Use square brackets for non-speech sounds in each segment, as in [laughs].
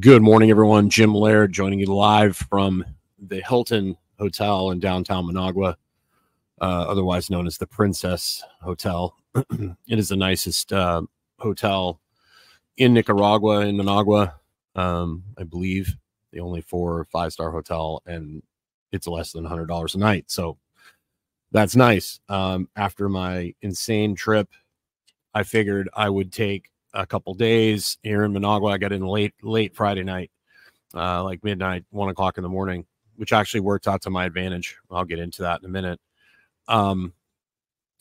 Good morning, everyone. Jim Laird joining you live from the Hilton Hotel in downtown Managua, uh, otherwise known as the Princess Hotel. [clears throat] it is the nicest uh, hotel in Nicaragua, in Managua, um, I believe. The only four or five star hotel, and it's less than $100 a night. So that's nice. Um, after my insane trip, I figured I would take a couple days here in Managua. I got in late late Friday night, uh, like midnight, one o'clock in the morning, which actually worked out to my advantage. I'll get into that in a minute. Um,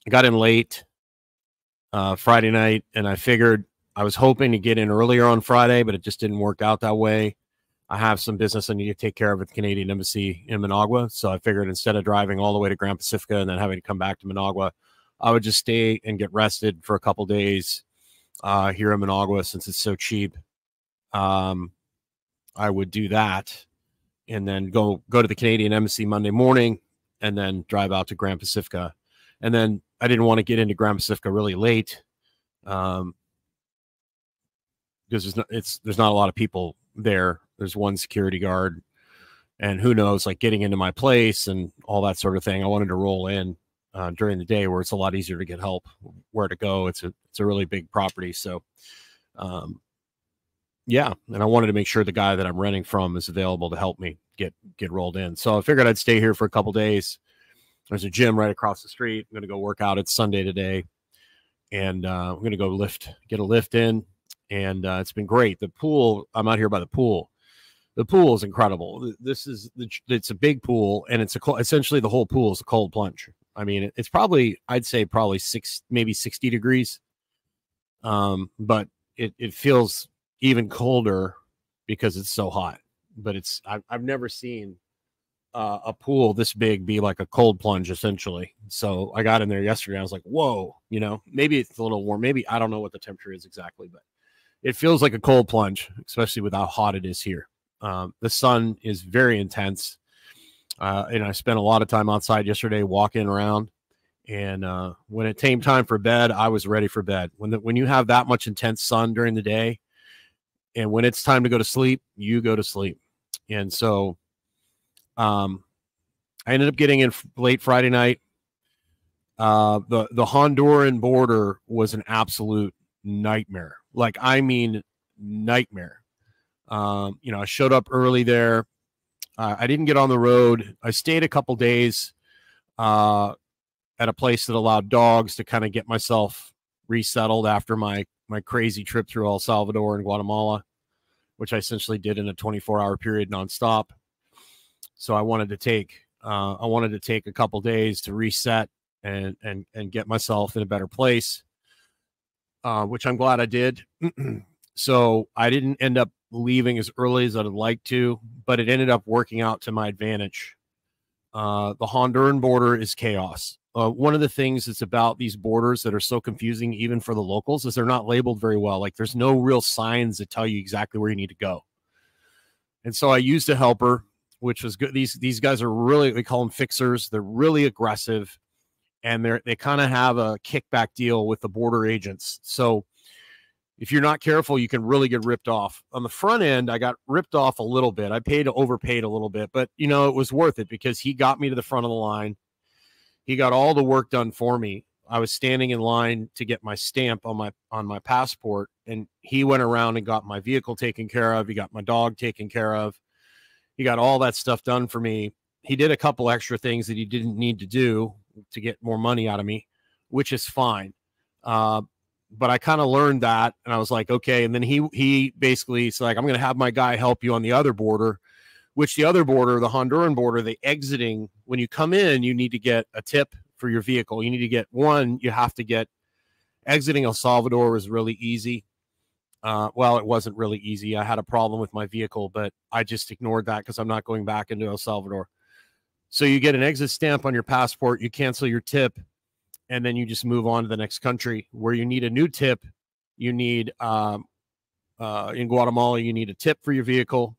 I got in late uh, Friday night, and I figured I was hoping to get in earlier on Friday, but it just didn't work out that way. I have some business I need to take care of at the Canadian Embassy in Managua, so I figured instead of driving all the way to Grand Pacifica and then having to come back to Managua, I would just stay and get rested for a couple days uh, here in Managua since it's so cheap. Um, I would do that and then go go to the Canadian Embassy Monday morning and then drive out to Grand Pacifica. And then I didn't want to get into Grand Pacifica really late. Um, because there's not it's there's not a lot of people there. There's one security guard and who knows like getting into my place and all that sort of thing. I wanted to roll in uh, during the day where it's a lot easier to get help where to go. It's a it's a really big property, so um, yeah. And I wanted to make sure the guy that I'm renting from is available to help me get get rolled in. So I figured I'd stay here for a couple days. There's a gym right across the street. I'm going to go work out. It's Sunday today, and uh, I'm going to go lift, get a lift in, and uh, it's been great. The pool. I'm out here by the pool. The pool is incredible. This is the, it's a big pool, and it's a essentially the whole pool is a cold plunge. I mean, it's probably I'd say probably six, maybe sixty degrees. Um, but it it feels even colder because it's so hot. But it's I've I've never seen uh, a pool this big be like a cold plunge essentially. So I got in there yesterday. I was like, whoa, you know, maybe it's a little warm. Maybe I don't know what the temperature is exactly, but it feels like a cold plunge, especially with how hot it is here. Um, the sun is very intense. Uh, and I spent a lot of time outside yesterday walking around. And uh, when it came time for bed, I was ready for bed. When the, when you have that much intense sun during the day, and when it's time to go to sleep, you go to sleep. And so, um, I ended up getting in late Friday night. Uh, the the Honduran border was an absolute nightmare. Like I mean, nightmare. Um, you know, I showed up early there. Uh, I didn't get on the road. I stayed a couple days uh, at a place that allowed dogs to kind of get myself resettled after my my crazy trip through El Salvador and Guatemala, which I essentially did in a 24 hour period nonstop. So I wanted to take uh, I wanted to take a couple days to reset and and and get myself in a better place, uh, which I'm glad I did. [clears throat] so I didn't end up leaving as early as I'd like to, but it ended up working out to my advantage. Uh, the Honduran border is chaos. Uh, one of the things that's about these borders that are so confusing, even for the locals, is they're not labeled very well. Like there's no real signs that tell you exactly where you need to go. And so I used a helper, which was good. These these guys are really we call them fixers. They're really aggressive, and they're they kind of have a kickback deal with the border agents. So if you're not careful, you can really get ripped off. On the front end, I got ripped off a little bit. I paid overpaid a little bit, but you know, it was worth it because he got me to the front of the line. He got all the work done for me. I was standing in line to get my stamp on my on my passport and he went around and got my vehicle taken care of. He got my dog taken care of. He got all that stuff done for me. He did a couple extra things that he didn't need to do to get more money out of me, which is fine. Uh, but I kind of learned that, and I was like, okay. And then he he basically said like, I'm to have my guy help you on the other border, which the other border, the Honduran border, the exiting when you come in, you need to get a tip for your vehicle. You need to get one. You have to get exiting El Salvador was really easy. Uh, well, it wasn't really easy. I had a problem with my vehicle, but I just ignored that because I'm not going back into El Salvador. So you get an exit stamp on your passport, you cancel your tip, and then you just move on to the next country where you need a new tip. You need um, uh, in Guatemala, you need a tip for your vehicle,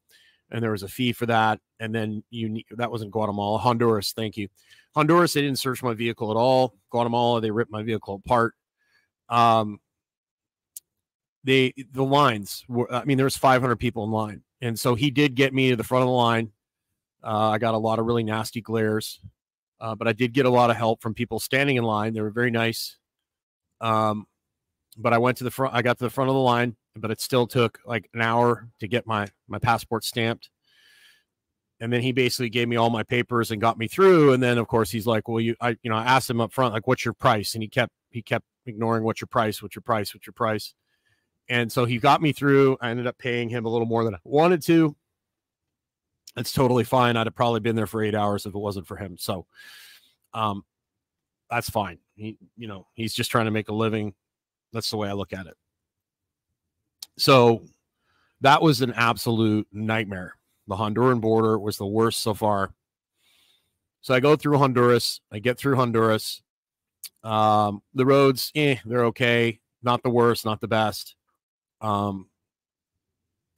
and there was a fee for that. And then you that was in Guatemala, Honduras. Thank you, Honduras. They didn't search my vehicle at all. Guatemala, they ripped my vehicle apart. Um, they the lines were i mean there was 500 people in line and so he did get me to the front of the line uh, i got a lot of really nasty glares uh, but i did get a lot of help from people standing in line. They were very nice um, but i went to the front i got to the front of the line but it still took like an hour to get my my passport stamped. And then he basically gave me all my papers and got me through and then of course he's like well you i you know i asked him up front like what's your price? And he kept he kept ignoring what's your price? What's your price? What's your price? And so he got me through. I ended up paying him a little more than I wanted to. It's totally fine. I'd have probably been there for eight hours if it wasn't for him. So um that's fine. He, you know, he's just trying to make a living. That's the way I look at it. So that was an absolute nightmare. The Honduran border was the worst so far. So I go through Honduras. I get through Honduras. Um, the roads, eh, they're okay. Not the worst, not the best. Um,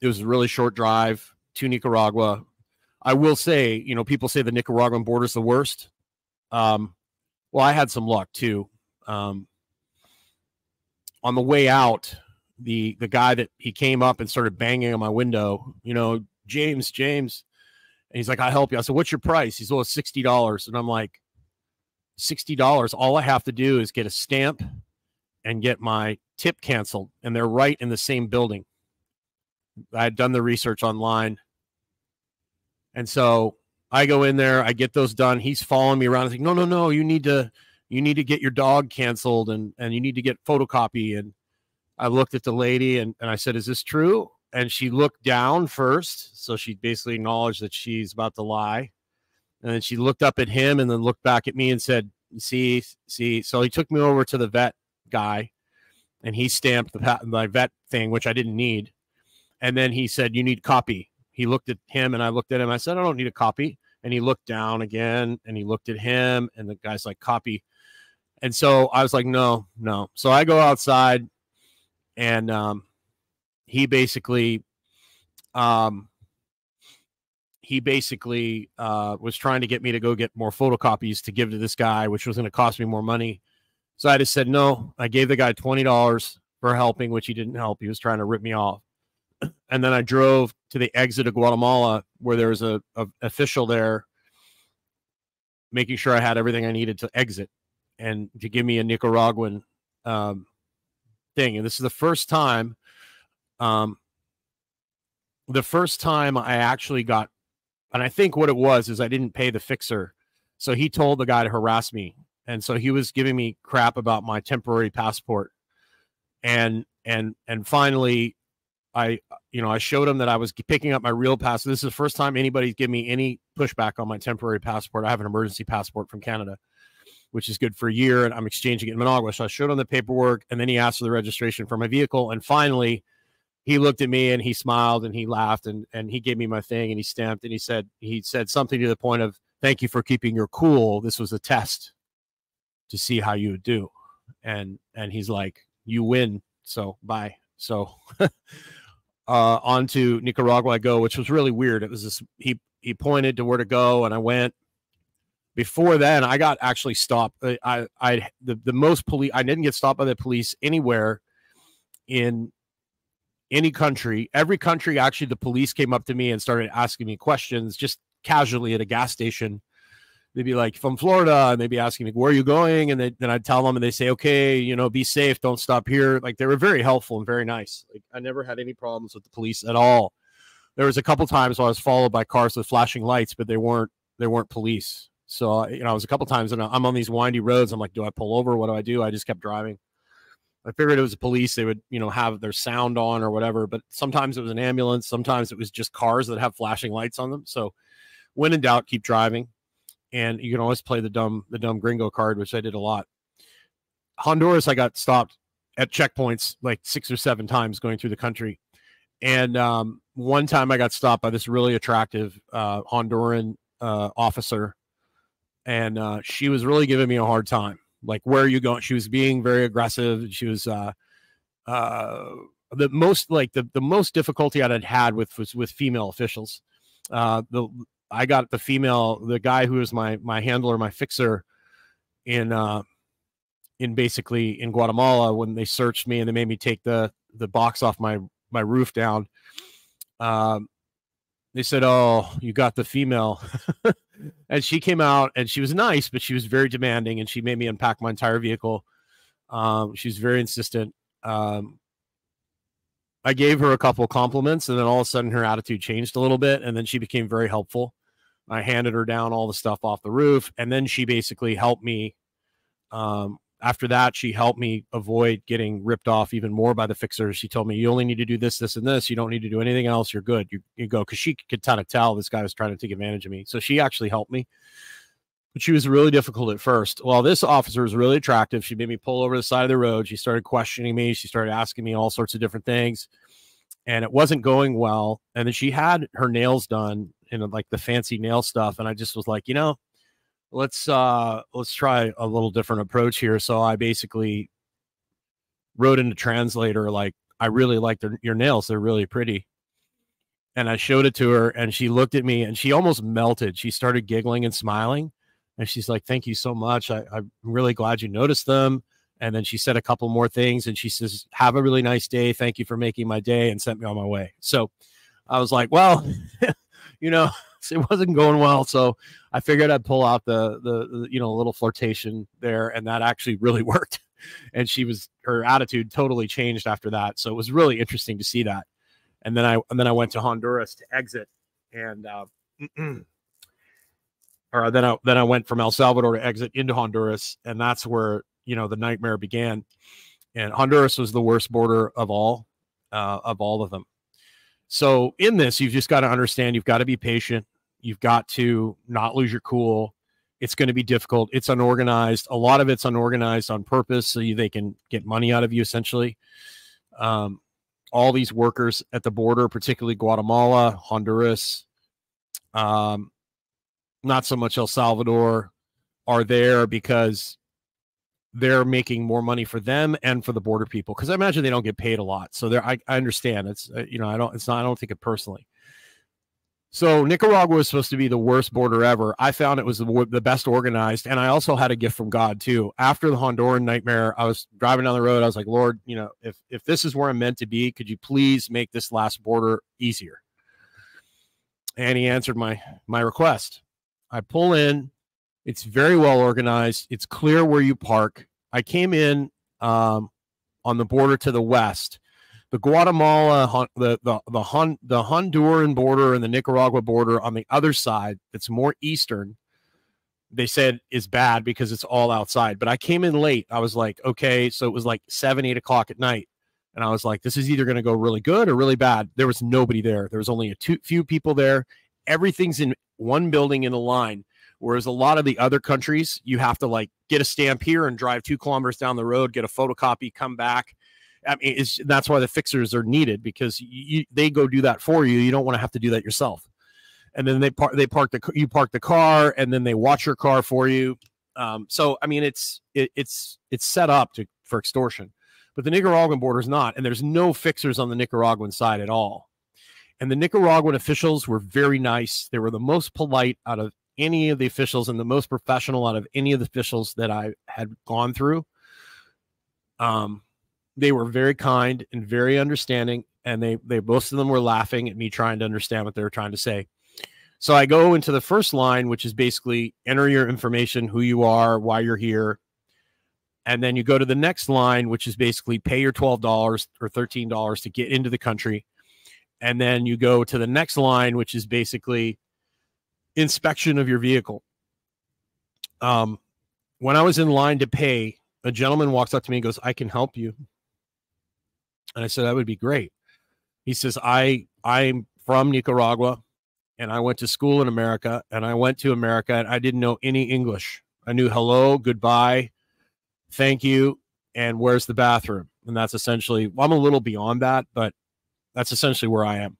it was a really short drive to Nicaragua. I will say, you know, people say the Nicaraguan border is the worst. Um, well, I had some luck too. Um, on the way out, the the guy that he came up and started banging on my window, you know, James, James, and he's like, "I help you." I said, "What's your price?" He's, "Well, sixty dollars," and I'm like, 60 dollars. All I have to do is get a stamp and get my tip canceled, and they're right in the same building. I had done the research online. And so I go in there, I get those done. He's following me around. He's like, no, no, no, you need to you need to get your dog canceled and and you need to get photocopy. And I looked at the lady and, and I said, Is this true? And she looked down first. So she basically acknowledged that she's about to lie. And then she looked up at him and then looked back at me and said, See, see. So he took me over to the vet guy and he stamped the my vet thing, which I didn't need. And then he said, "You need copy." He looked at him, and I looked at him. I said, "I don't need a copy." And he looked down again, and he looked at him, and the guy's like, "Copy." And so I was like, "No, no." So I go outside, and um, he basically, um, he basically uh, was trying to get me to go get more photocopies to give to this guy, which was going to cost me more money. So I just said no. I gave the guy twenty dollars for helping, which he didn't help. He was trying to rip me off. And then I drove to the exit of Guatemala, where there was a, a official there, making sure I had everything I needed to exit, and to give me a Nicaraguan um, thing. And this is the first time, um, the first time I actually got, and I think what it was is I didn't pay the fixer, so he told the guy to harass me. And so he was giving me crap about my temporary passport. And and and finally i you know i showed him that i was picking up my real passport this is the first time anybody's given me any pushback on my temporary passport i have an emergency passport from canada which is good for a year and i'm exchanging it in managua so i showed him the paperwork and then he asked for the registration for my vehicle and finally he looked at me and he smiled and he laughed and and he gave me my thing and he stamped and he said he said something to the point of thank you for keeping your cool this was a test to see how you would do. And and he's like, you win, so bye. So [laughs] uh on to Nicaragua I go, which was really weird. It was this he he pointed to where to go and I went. Before then, I got actually stopped. Uh, I I the, the most police I didn't get stopped by the police anywhere in any country. Every country actually the police came up to me and started asking me questions just casually at a gas station they'd be like from Florida and they'd be asking me, where are you going? And they, then I'd tell them and they say, okay, you know, be safe. Don't stop here. Like they were very helpful and very nice. Like I never had any problems with the police at all. There was a couple times I was followed by cars with flashing lights, but they weren't, they weren't police. So, you know, I was a couple times and I'm on these windy roads. I'm like, do I pull over? What do I do? I just kept driving. I figured it was the police. They would, you know, have their sound on or whatever. But sometimes it was an ambulance. Sometimes it was just cars that have flashing lights on them. So, when in doubt, keep driving and you can always play the dumb the dumb gringo card, which I did a lot. Honduras, I got stopped at checkpoints like six or seven times going through the country, and um, one time I got stopped by this really attractive uh, Honduran uh, officer, and uh, she was really giving me a hard time. Like, where are you going? She was being very aggressive. She was uh, uh, the most like the the most difficulty I'd had with was with female officials. Uh, the I got the female, the guy who was my my handler, my fixer, in uh, in basically in Guatemala when they searched me and they made me take the the box off my my roof down. Um, they said, "Oh, you got the female," [laughs] and she came out and she was nice, but she was very demanding, and she made me unpack my entire vehicle. Um, she was very insistent. Um, I gave her a couple compliments, and then all of a sudden her attitude changed a little bit, and then she became very helpful. I handed her down all the stuff off the roof, and then she basically helped me um, after that, she helped me avoid getting ripped off even more by the fixers. She told me, you only need to do this, this, and this. You don't need to do anything else. You're good. You, you go. Cause she could kind of tell this guy was trying to take advantage of me. So she actually helped me. But she was really difficult at first. Well, this officer was really attractive. She made me pull over the side of the road. She started questioning me. She started asking me all sorts of different things. And it wasn't going well. And then she had her nails done in like the fancy nail stuff. And I just was like, you know, let's uh let's try a little different approach here so i basically wrote into translator like i really like your nails they're really pretty and i showed it to her and she looked at me and she almost melted she started giggling and smiling and she's like thank you so much I, i'm really glad you noticed them and then she said a couple more things and she says have a really nice day thank you for making my day and sent me on my way so i was like well [laughs] you know [laughs] it wasn't going well. So I figured I'd pull out the, the, the you know a little flirtation there, and that actually really [laughs] worked. And she was her attitude totally changed after that. So it was really interesting to see that. And then I and then I went to Honduras to exit, and uh, [clears throat] or then I then I went from El Salvador to exit into Honduras, and that's where you know the nightmare began. And Honduras was the worst border of all uh, of all of them. So in this, you've just got to understand you've got to be patient. You've got to not lose your cool. It's going to be difficult. It's unorganized. A lot of it's unorganized on purpose so you, they can get money out of you essentially. Um, all these workers at the border, particularly Guatemala, Honduras, um, not so much El Salvador, are there because they're making more money for them and for the border people because I imagine they don't get paid a lot. So there, I, I understand. It's uh, you know I don't it's not I don't think it personally. So Nicaragua was supposed to be the worst border ever. I found it was the, the best organized, and I also had a gift from God too. After the Honduran nightmare, I was driving down the road. I was like, Lord, you know, if if this is where I'm meant to be, could you please make this last border easier? And he answered my my request. I pull in it's very well organized. It's clear where you park. I came in um, on the border to the west. The Guatemala, the the the, Hon, the Honduran border and the Nicaragua border on the other side, that's more eastern. They said is bad because it's all outside. But I came in late. I was like, okay, so it was like seven, eight o'clock at night, and I was like, this is either going to go really good or really bad. There was nobody there. There was only a two, few people there. Everything's in one building in a line Whereas a lot of the other countries, you have to like get a stamp here and drive two kilometers down the road, get a photocopy, come back. I mean, that's why the fixers are needed because you, they go do that for you. You don't want to have to do that yourself. And then they park, they park the, you park the car and then they watch your car for you. Um, so, I mean, it's, it, it's, it's set up to, for extortion, but the Nicaraguan border is not. And there's no fixers on the Nicaraguan side at all. And the Nicaraguan officials were very nice. They were the most polite out of any of the officials and the most professional out of any of the officials that I had gone through. Um, they were very kind and very understanding, and they they most of them were laughing at me trying to understand what they were trying to say. So I go into the first line, which is basically enter your information, who you are, why you're here. And then you go to the next line, which is basically pay your $12 or $13 to get into the country. And then you go to the next line, which is basically inspection of your vehicle. Um, when I was in line to pay, a gentleman walks up to me and goes, "I can help you." And I said, "That would be great." He says, "I I'm from Nicaragua, and I went to school in America, and I went to America, and I didn't know any English. I knew hello, goodbye, thank you, and where's the bathroom." And that's essentially, well, I'm a little beyond that, but that's essentially where I am.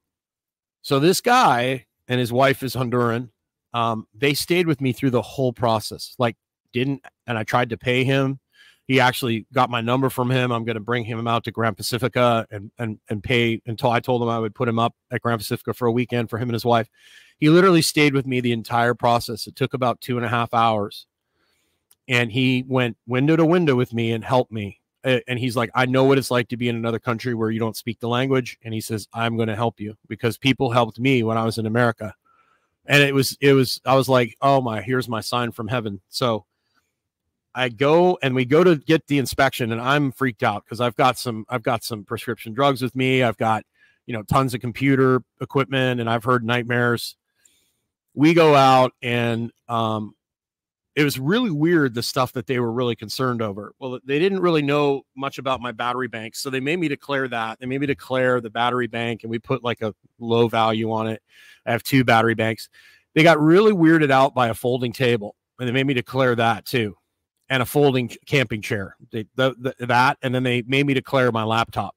So this guy and his wife is Honduran um, they stayed with me through the whole process. Like, didn't, and I tried to pay him. He actually got my number from him. I'm going to bring him out to Grand Pacifica and and and pay until I told him I would put him up at Grand Pacifica for a weekend for him and his wife. He literally stayed with me the entire process. It took about two and a half hours, and he went window to window with me and helped me. And he's like, I know what it's like to be in another country where you don't speak the language. And he says, I'm going to help you because people helped me when I was in America. And it was, it was, I was like, oh my, here's my sign from heaven. So I go and we go to get the inspection and I'm freaked out because I've got some, I've got some prescription drugs with me. I've got, you know, tons of computer equipment and I've heard nightmares. We go out and, um, it was really weird the stuff that they were really concerned over. Well, they didn't really know much about my battery bank, so they made me declare that. They made me declare the battery bank, and we put like a low value on it. I have two battery banks. They got really weirded out by a folding table, and they made me declare that too, and a folding camping chair. They, the, the, that, and then they made me declare my laptop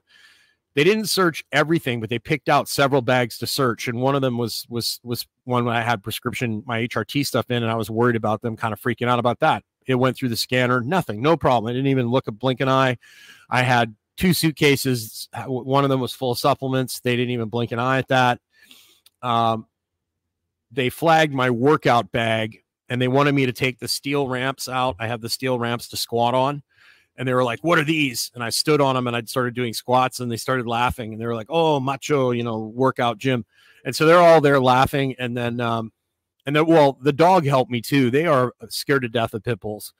they didn't search everything, but they picked out several bags to search, and one of them was was was one I had prescription my HRT stuff in, and I was worried about them kind of freaking out about that. It went through the scanner, nothing, no problem. I didn't even look a blink an eye. I had two suitcases. One of them was full of supplements. They didn't even blink an eye at that. Um, they flagged my workout bag, and they wanted me to take the steel ramps out. I have the steel ramps to squat on and they were like, "What are these?" And I stood on them and I started doing squats, and they started laughing, and they were like, "Oh, macho, you know, workout gym," and so they're all there laughing, and then, um, and then, well, the dog helped me too. They are scared to death of pit bulls,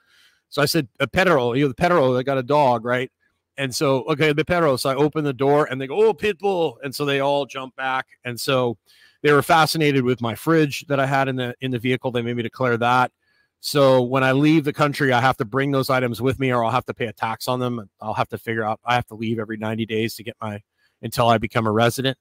so I said, "A petero, you know, the petero, they got a dog, right?" And so, okay, the petero. So I open the door, and they go, "Oh, pit bull," and so they all jump back, and so they were fascinated with my fridge that I had in the in the vehicle. They made me declare that. So when I leave the country, I have to bring those items with me, or I'll have to pay a tax on them. I'll have to figure out. I have to leave every 90 days to get my until I become a resident.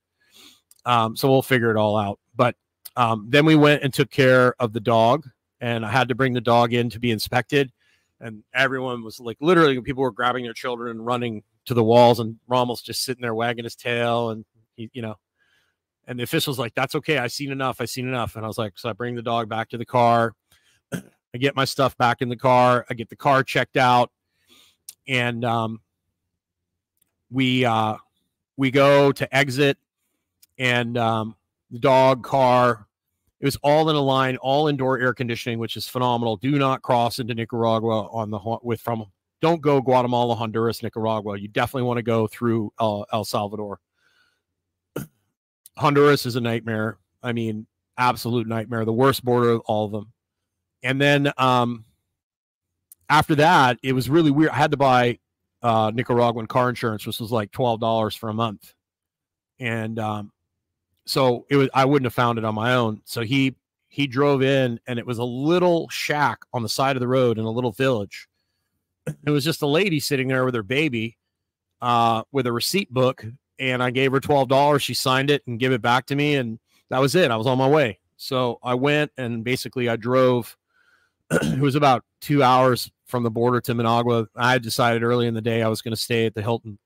Um, so we'll figure it all out. But um, then we went and took care of the dog, and I had to bring the dog in to be inspected. And everyone was like, literally, people were grabbing their children and running to the walls, and Rommel's just sitting there wagging his tail, and he, you know. And the official's like, "That's okay. I've seen enough. I've seen enough." And I was like, "So I bring the dog back to the car." [clears throat] I get my stuff back in the car. I get the car checked out, and um, we uh, we go to exit, and um, the dog car. It was all in a line, all indoor air conditioning, which is phenomenal. Do not cross into Nicaragua on the with from. Don't go Guatemala, Honduras, Nicaragua. You definitely want to go through El, El Salvador. [clears throat] Honduras is a nightmare. I mean, absolute nightmare. The worst border of all of them and then um, after that, it was really weird. I had to buy uh, Nicaraguan car insurance, which was like twelve dollars for a month, and um, so it was. I wouldn't have found it on my own. So he he drove in, and it was a little shack on the side of the road in a little village. It was just a lady sitting there with her baby, uh, with a receipt book, and I gave her twelve dollars. She signed it and gave it back to me, and that was it. I was on my way. So I went and basically I drove [clears throat] it was about two hours from the border to Managua. I had decided early in the day I was going to stay at the Hilton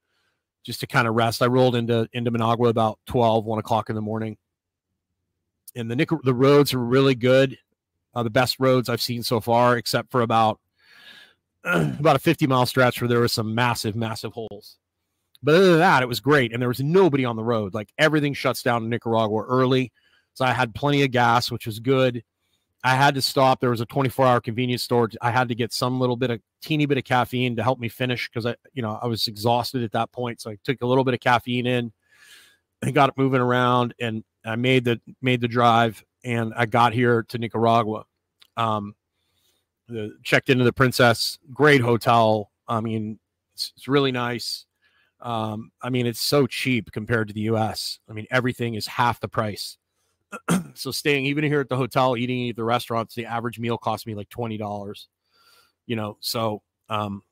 just to kind of rest. I rolled into into Managua about 12, 1 o'clock in the morning. And the the roads are really good. Uh, the best roads I've seen so far, except for about [clears throat] about a 50 mile stretch where there were some massive, massive holes. But other than that, it was great. And there was nobody on the road. Like everything shuts down in Nicaragua early. So I had plenty of gas, which was good. I had to stop. There was a 24 hour convenience store. I had to get some little bit of teeny bit of caffeine to help me finish because I, you know, I was exhausted at that point. So I took a little bit of caffeine in and got it moving around and I made the made the drive and I got here to Nicaragua. Um, the, checked into the Princess, great hotel. I mean, it's, it's really nice. Um, I mean, it's so cheap compared to the US. I mean, everything is half the price. [clears throat] so staying even here at the hotel, eating at the restaurants, the average meal cost me like twenty dollars. You know, so um,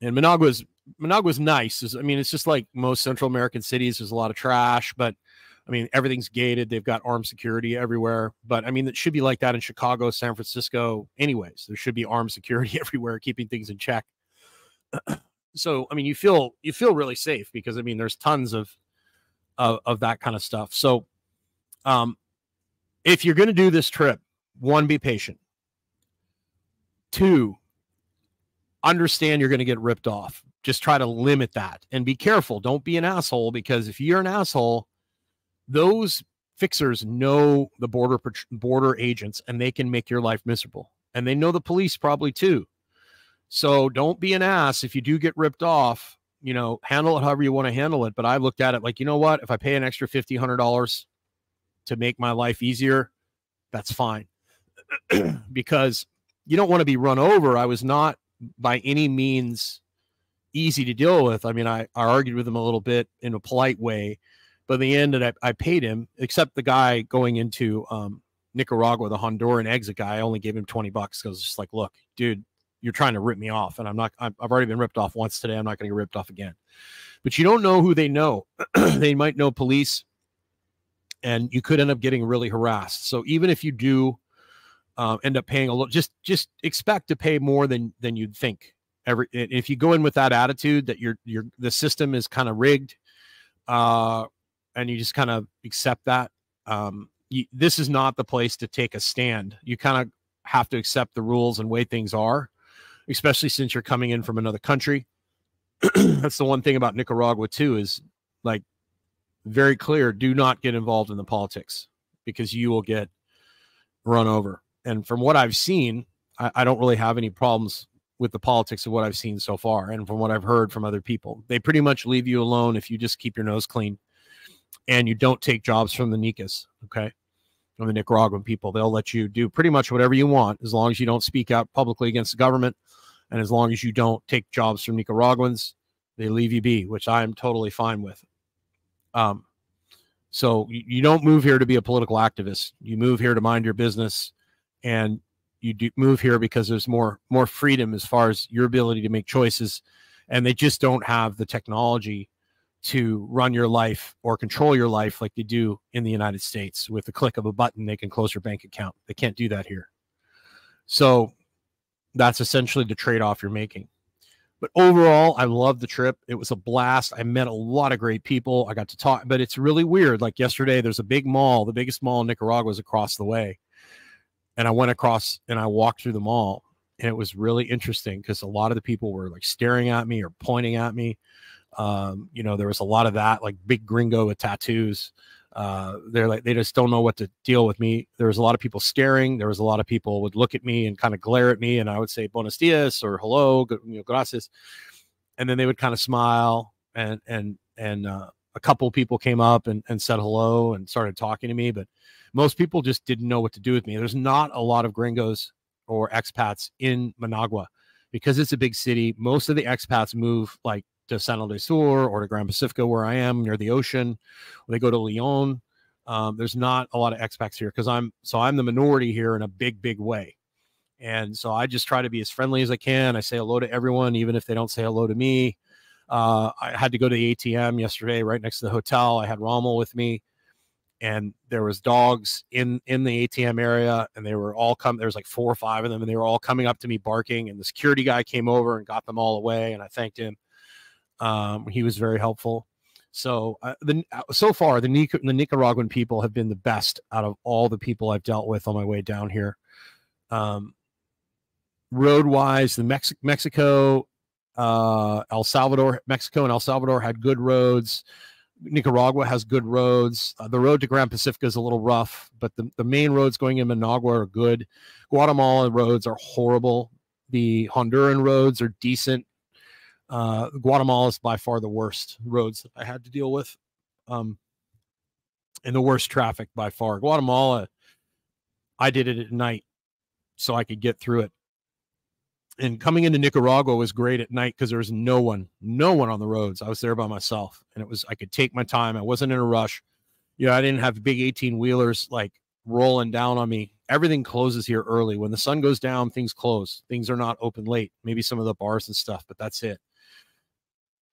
and Managua's Managua's nice. I mean, it's just like most Central American cities. There's a lot of trash, but I mean, everything's gated. They've got armed security everywhere. But I mean, it should be like that in Chicago, San Francisco. Anyways, there should be armed security [laughs] everywhere, keeping things in check. [clears throat] so I mean, you feel you feel really safe because I mean, there's tons of of, of that kind of stuff. So um, if you're going to do this trip, one, be patient. Two, understand you're going to get ripped off. Just try to limit that and be careful. Don't be an asshole because if you're an asshole, those fixers know the border border agents and they can make your life miserable. And they know the police probably too. So don't be an ass if you do get ripped off. You know, handle it however you want to handle it. But I looked at it like, you know what? If I pay an extra fifty, hundred dollars to make my life easier, that's fine. [clears throat] because you don't want to be run over. I was not by any means easy to deal with. I mean, I, I argued with him a little bit in a polite way, but in the end, I, I paid him, except the guy going into um, Nicaragua, the Honduran exit guy, I only gave him 20 bucks because it's just like, look, dude, you're trying to rip me off. And I'm not, i have already been ripped off once today. I'm not going to get ripped off again. But you don't know who they know. [clears throat] they might know police and you could end up getting really harassed. So even if you do uh, end up paying a little, just, just expect to pay more than, than you'd think. Every if you go in with that attitude that your your the system is kind of rigged uh and you just kind of accept that um you, this is not the place to take a stand. You kind of have to accept the rules and way things are especially since you're coming in from another country. [clears throat] That's the one thing about nicaragua too is like very clear do not get involved in the politics because you will get run over and from what i've seen I, I don't really have any problems with the politics of what I've seen so far and from what I've heard from other people. They pretty much leave you alone if you just keep your nose clean and you don't take jobs from the Nicas, okay? From the Nicaraguan people. They'll let you do pretty much whatever you want as long as you don't speak out publicly against the government and as long as you don't take jobs from Nicaraguans, they leave you be, which I am totally fine with. Um, so you don't move here to be a political activist. You move here to mind your business and you do move here because there's more more freedom as far as your ability to make choices and they just don't have the technology to run your life or control your life like they do in the United States. With the click of a button they can close your bank account. They can't do that here. So that's essentially the trade-off you're making but overall i love the trip. It was a blast. I met a lot of great people. I got to talk but it's really weird. Like yesterday there's a big mall the biggest mall in nicaragua is across the way. And I went across and I walked through the mall and it was really interesting because a lot of the people were like staring at me or pointing at me. Um, you know, there was a lot of that, like big gringo with tattoos. Uh, they're like they just don't know what to deal with me. There was a lot of people staring. There was a lot of people would look at me and kind of glare at me, and I would say "buenos dias" or "hello," you know, gracias, and then they would kind of smile and and and uh, a couple people came up and, and said hello and started talking to me, but most people just didn't know what to do with me. There's not a lot of gringos or expats in Managua because it's a big city. Most of the expats move like to San del Sur or to Grand Pacifica, where I am near the ocean. They go to León. Um, there's not a lot of expats here because I'm so I'm the minority here in a big, big way. And so I just try to be as friendly as I can. I say hello to everyone, even if they don't say hello to me. Uh, I had to go to the ATM yesterday, right next to the hotel. I had Rommel with me, and there was dogs in in the ATM area, and they were all come. There was like four or five of them, and they were all coming up to me barking. And the security guy came over and got them all away, and I thanked him. Um, he was very helpful. So uh, the uh, so far the, Nic- the Nicaraguan people have been the best out of all the people I've dealt with on my way down here. Um, road wise, the Mex- Mexico uh, El Salvador, Mexico, and El Salvador had good roads. Nicaragua has good roads. Uh, the road to Grand Pacifica is a little rough, but the, the main roads going in Managua are good. Guatemala roads are horrible. The Honduran roads are decent. Uh, Guatemala is by far the worst roads that I had to deal with, um, and the worst traffic by far. Guatemala, I did it at night so I could get through it and coming into Nicaragua was great at night because there was no one, no one on the roads. I was there by myself, and it was I could take my time. I wasn't in a rush. You know, I didn't have big eighteen wheelers like rolling down on me. Everything closes here early. When the sun goes down, things close. Things are not open late. Maybe some of the bars and stuff, but that's it.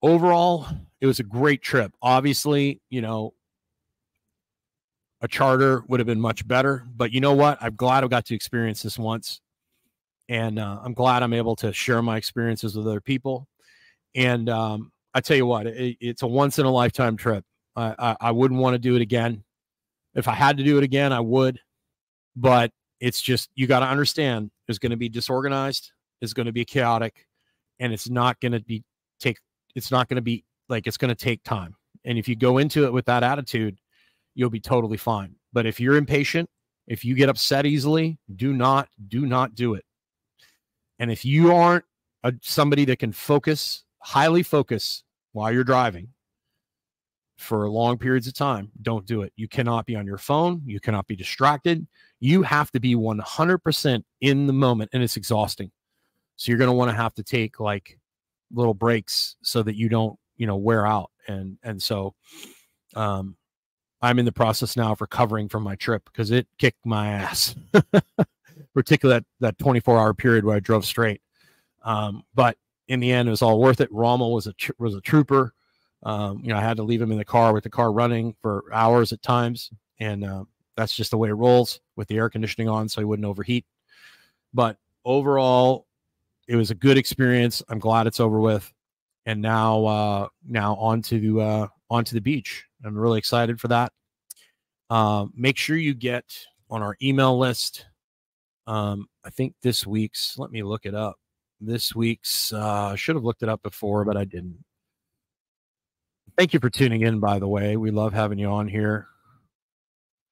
Overall, it was a great trip. Obviously, you know, a charter would have been much better, but you know what? I'm glad I got to experience this once and uh, I'm glad I'm able to share my experiences with other people. And um, I tell you what, it, it's a once in a lifetime trip. I, I, I wouldn't want to do it again. If I had to do it again, I would. But it's just you got to understand. It's going to be disorganized. It's going to be chaotic, and it's not going to be take. It's not going to be like it's going to take time. And if you go into it with that attitude, you'll be totally fine. But if you're impatient, if you get upset easily, do not do not do it and if you aren't a, somebody that can focus, highly focus while you're driving for long periods of time, don't do it. You cannot be on your phone. You cannot be distracted. You have to be 100% in the moment, and it's exhausting. So you're going to want to have to take like little breaks so that you don't, you know, wear out. And and so, um, I'm in the process now of recovering from my trip because it kicked my ass, [laughs] particularly that that 24 hour period where I drove straight. Um, but in the end, it was all worth it. Rommel was a was a trooper. Um, you know, I had to leave him in the car with the car running for hours at times, and uh, that's just the way it rolls with the air conditioning on, so he wouldn't overheat. But overall, it was a good experience. I'm glad it's over with, and now uh, now on to uh, onto the beach. I'm really excited for that. Uh, make sure you get on our email list. Um, I think this week's. Let me look it up. This week's. Uh, should have looked it up before, but I didn't. Thank you for tuning in, by the way. We love having you on here.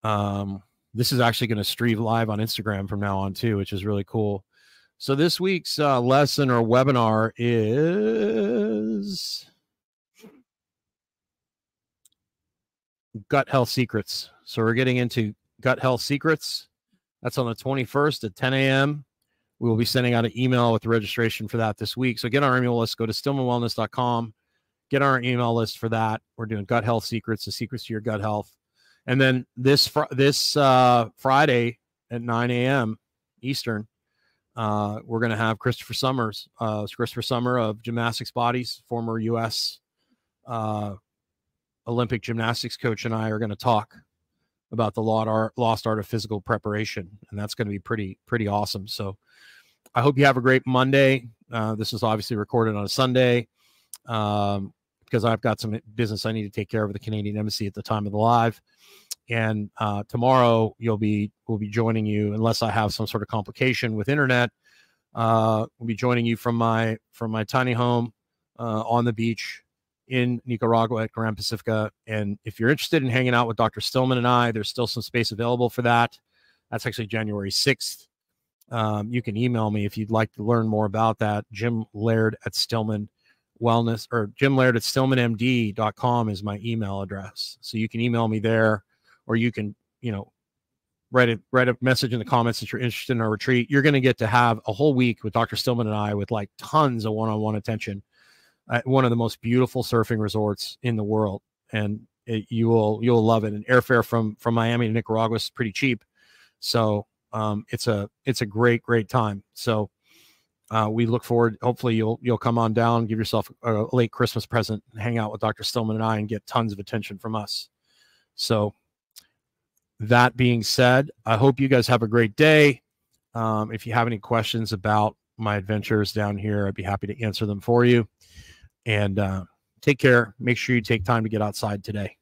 Um, this is actually going to stream live on Instagram from now on, too, which is really cool. So, this week's uh, lesson or webinar is gut health secrets. So, we're getting into gut health secrets. That's on the 21st at 10 a.m. We will be sending out an email with the registration for that this week. So, get on our email list, go to stillmanwellness.com get on our email list for that. We're doing gut health secrets, the secrets to your gut health. And then this fr- this uh, Friday at 9 a.m. Eastern, uh, we're going to have Christopher Sommers, uh, Christopher Sommer of Gymnastics Bodies, former U.S. Uh, Olympic gymnastics coach, and I are going to talk about the lost art, of physical preparation, and that's going to be pretty pretty awesome. So, I hope you have a great Monday. Uh, this is obviously recorded on a Sunday. Um, because I've got some business I need to take care of with the Canadian Embassy at the time of the live. And uh, tomorrow you'll be we'll be joining you unless I have some sort of complication with internet. Uh, we'll be joining you from my from my tiny home uh, on the beach in Nicaragua at Grand Pacifica. And if you're interested in hanging out with Dr. Stillman and I, there's still some space available for that. That's actually January 6th. Um, you can email me if you'd like to learn more about that. Jim Laird at Stillman wellness or Jim Laird at stillmanmd.com is my email address. So you can email me there or you can, you know, write a write a message in the comments that you're interested in our retreat. You're going to get to have a whole week with Dr. Stillman and I with like tons of one-on-one attention at one of the most beautiful surfing resorts in the world. And it, you will you'll love it. And airfare from from Miami to Nicaragua is pretty cheap. So um, it's a it's a great great time. So uh, we look forward. Hopefully, you'll you'll come on down, give yourself a late Christmas present, hang out with Dr. Stillman and I, and get tons of attention from us. So, that being said, I hope you guys have a great day. Um, if you have any questions about my adventures down here, I'd be happy to answer them for you. And uh, take care. Make sure you take time to get outside today.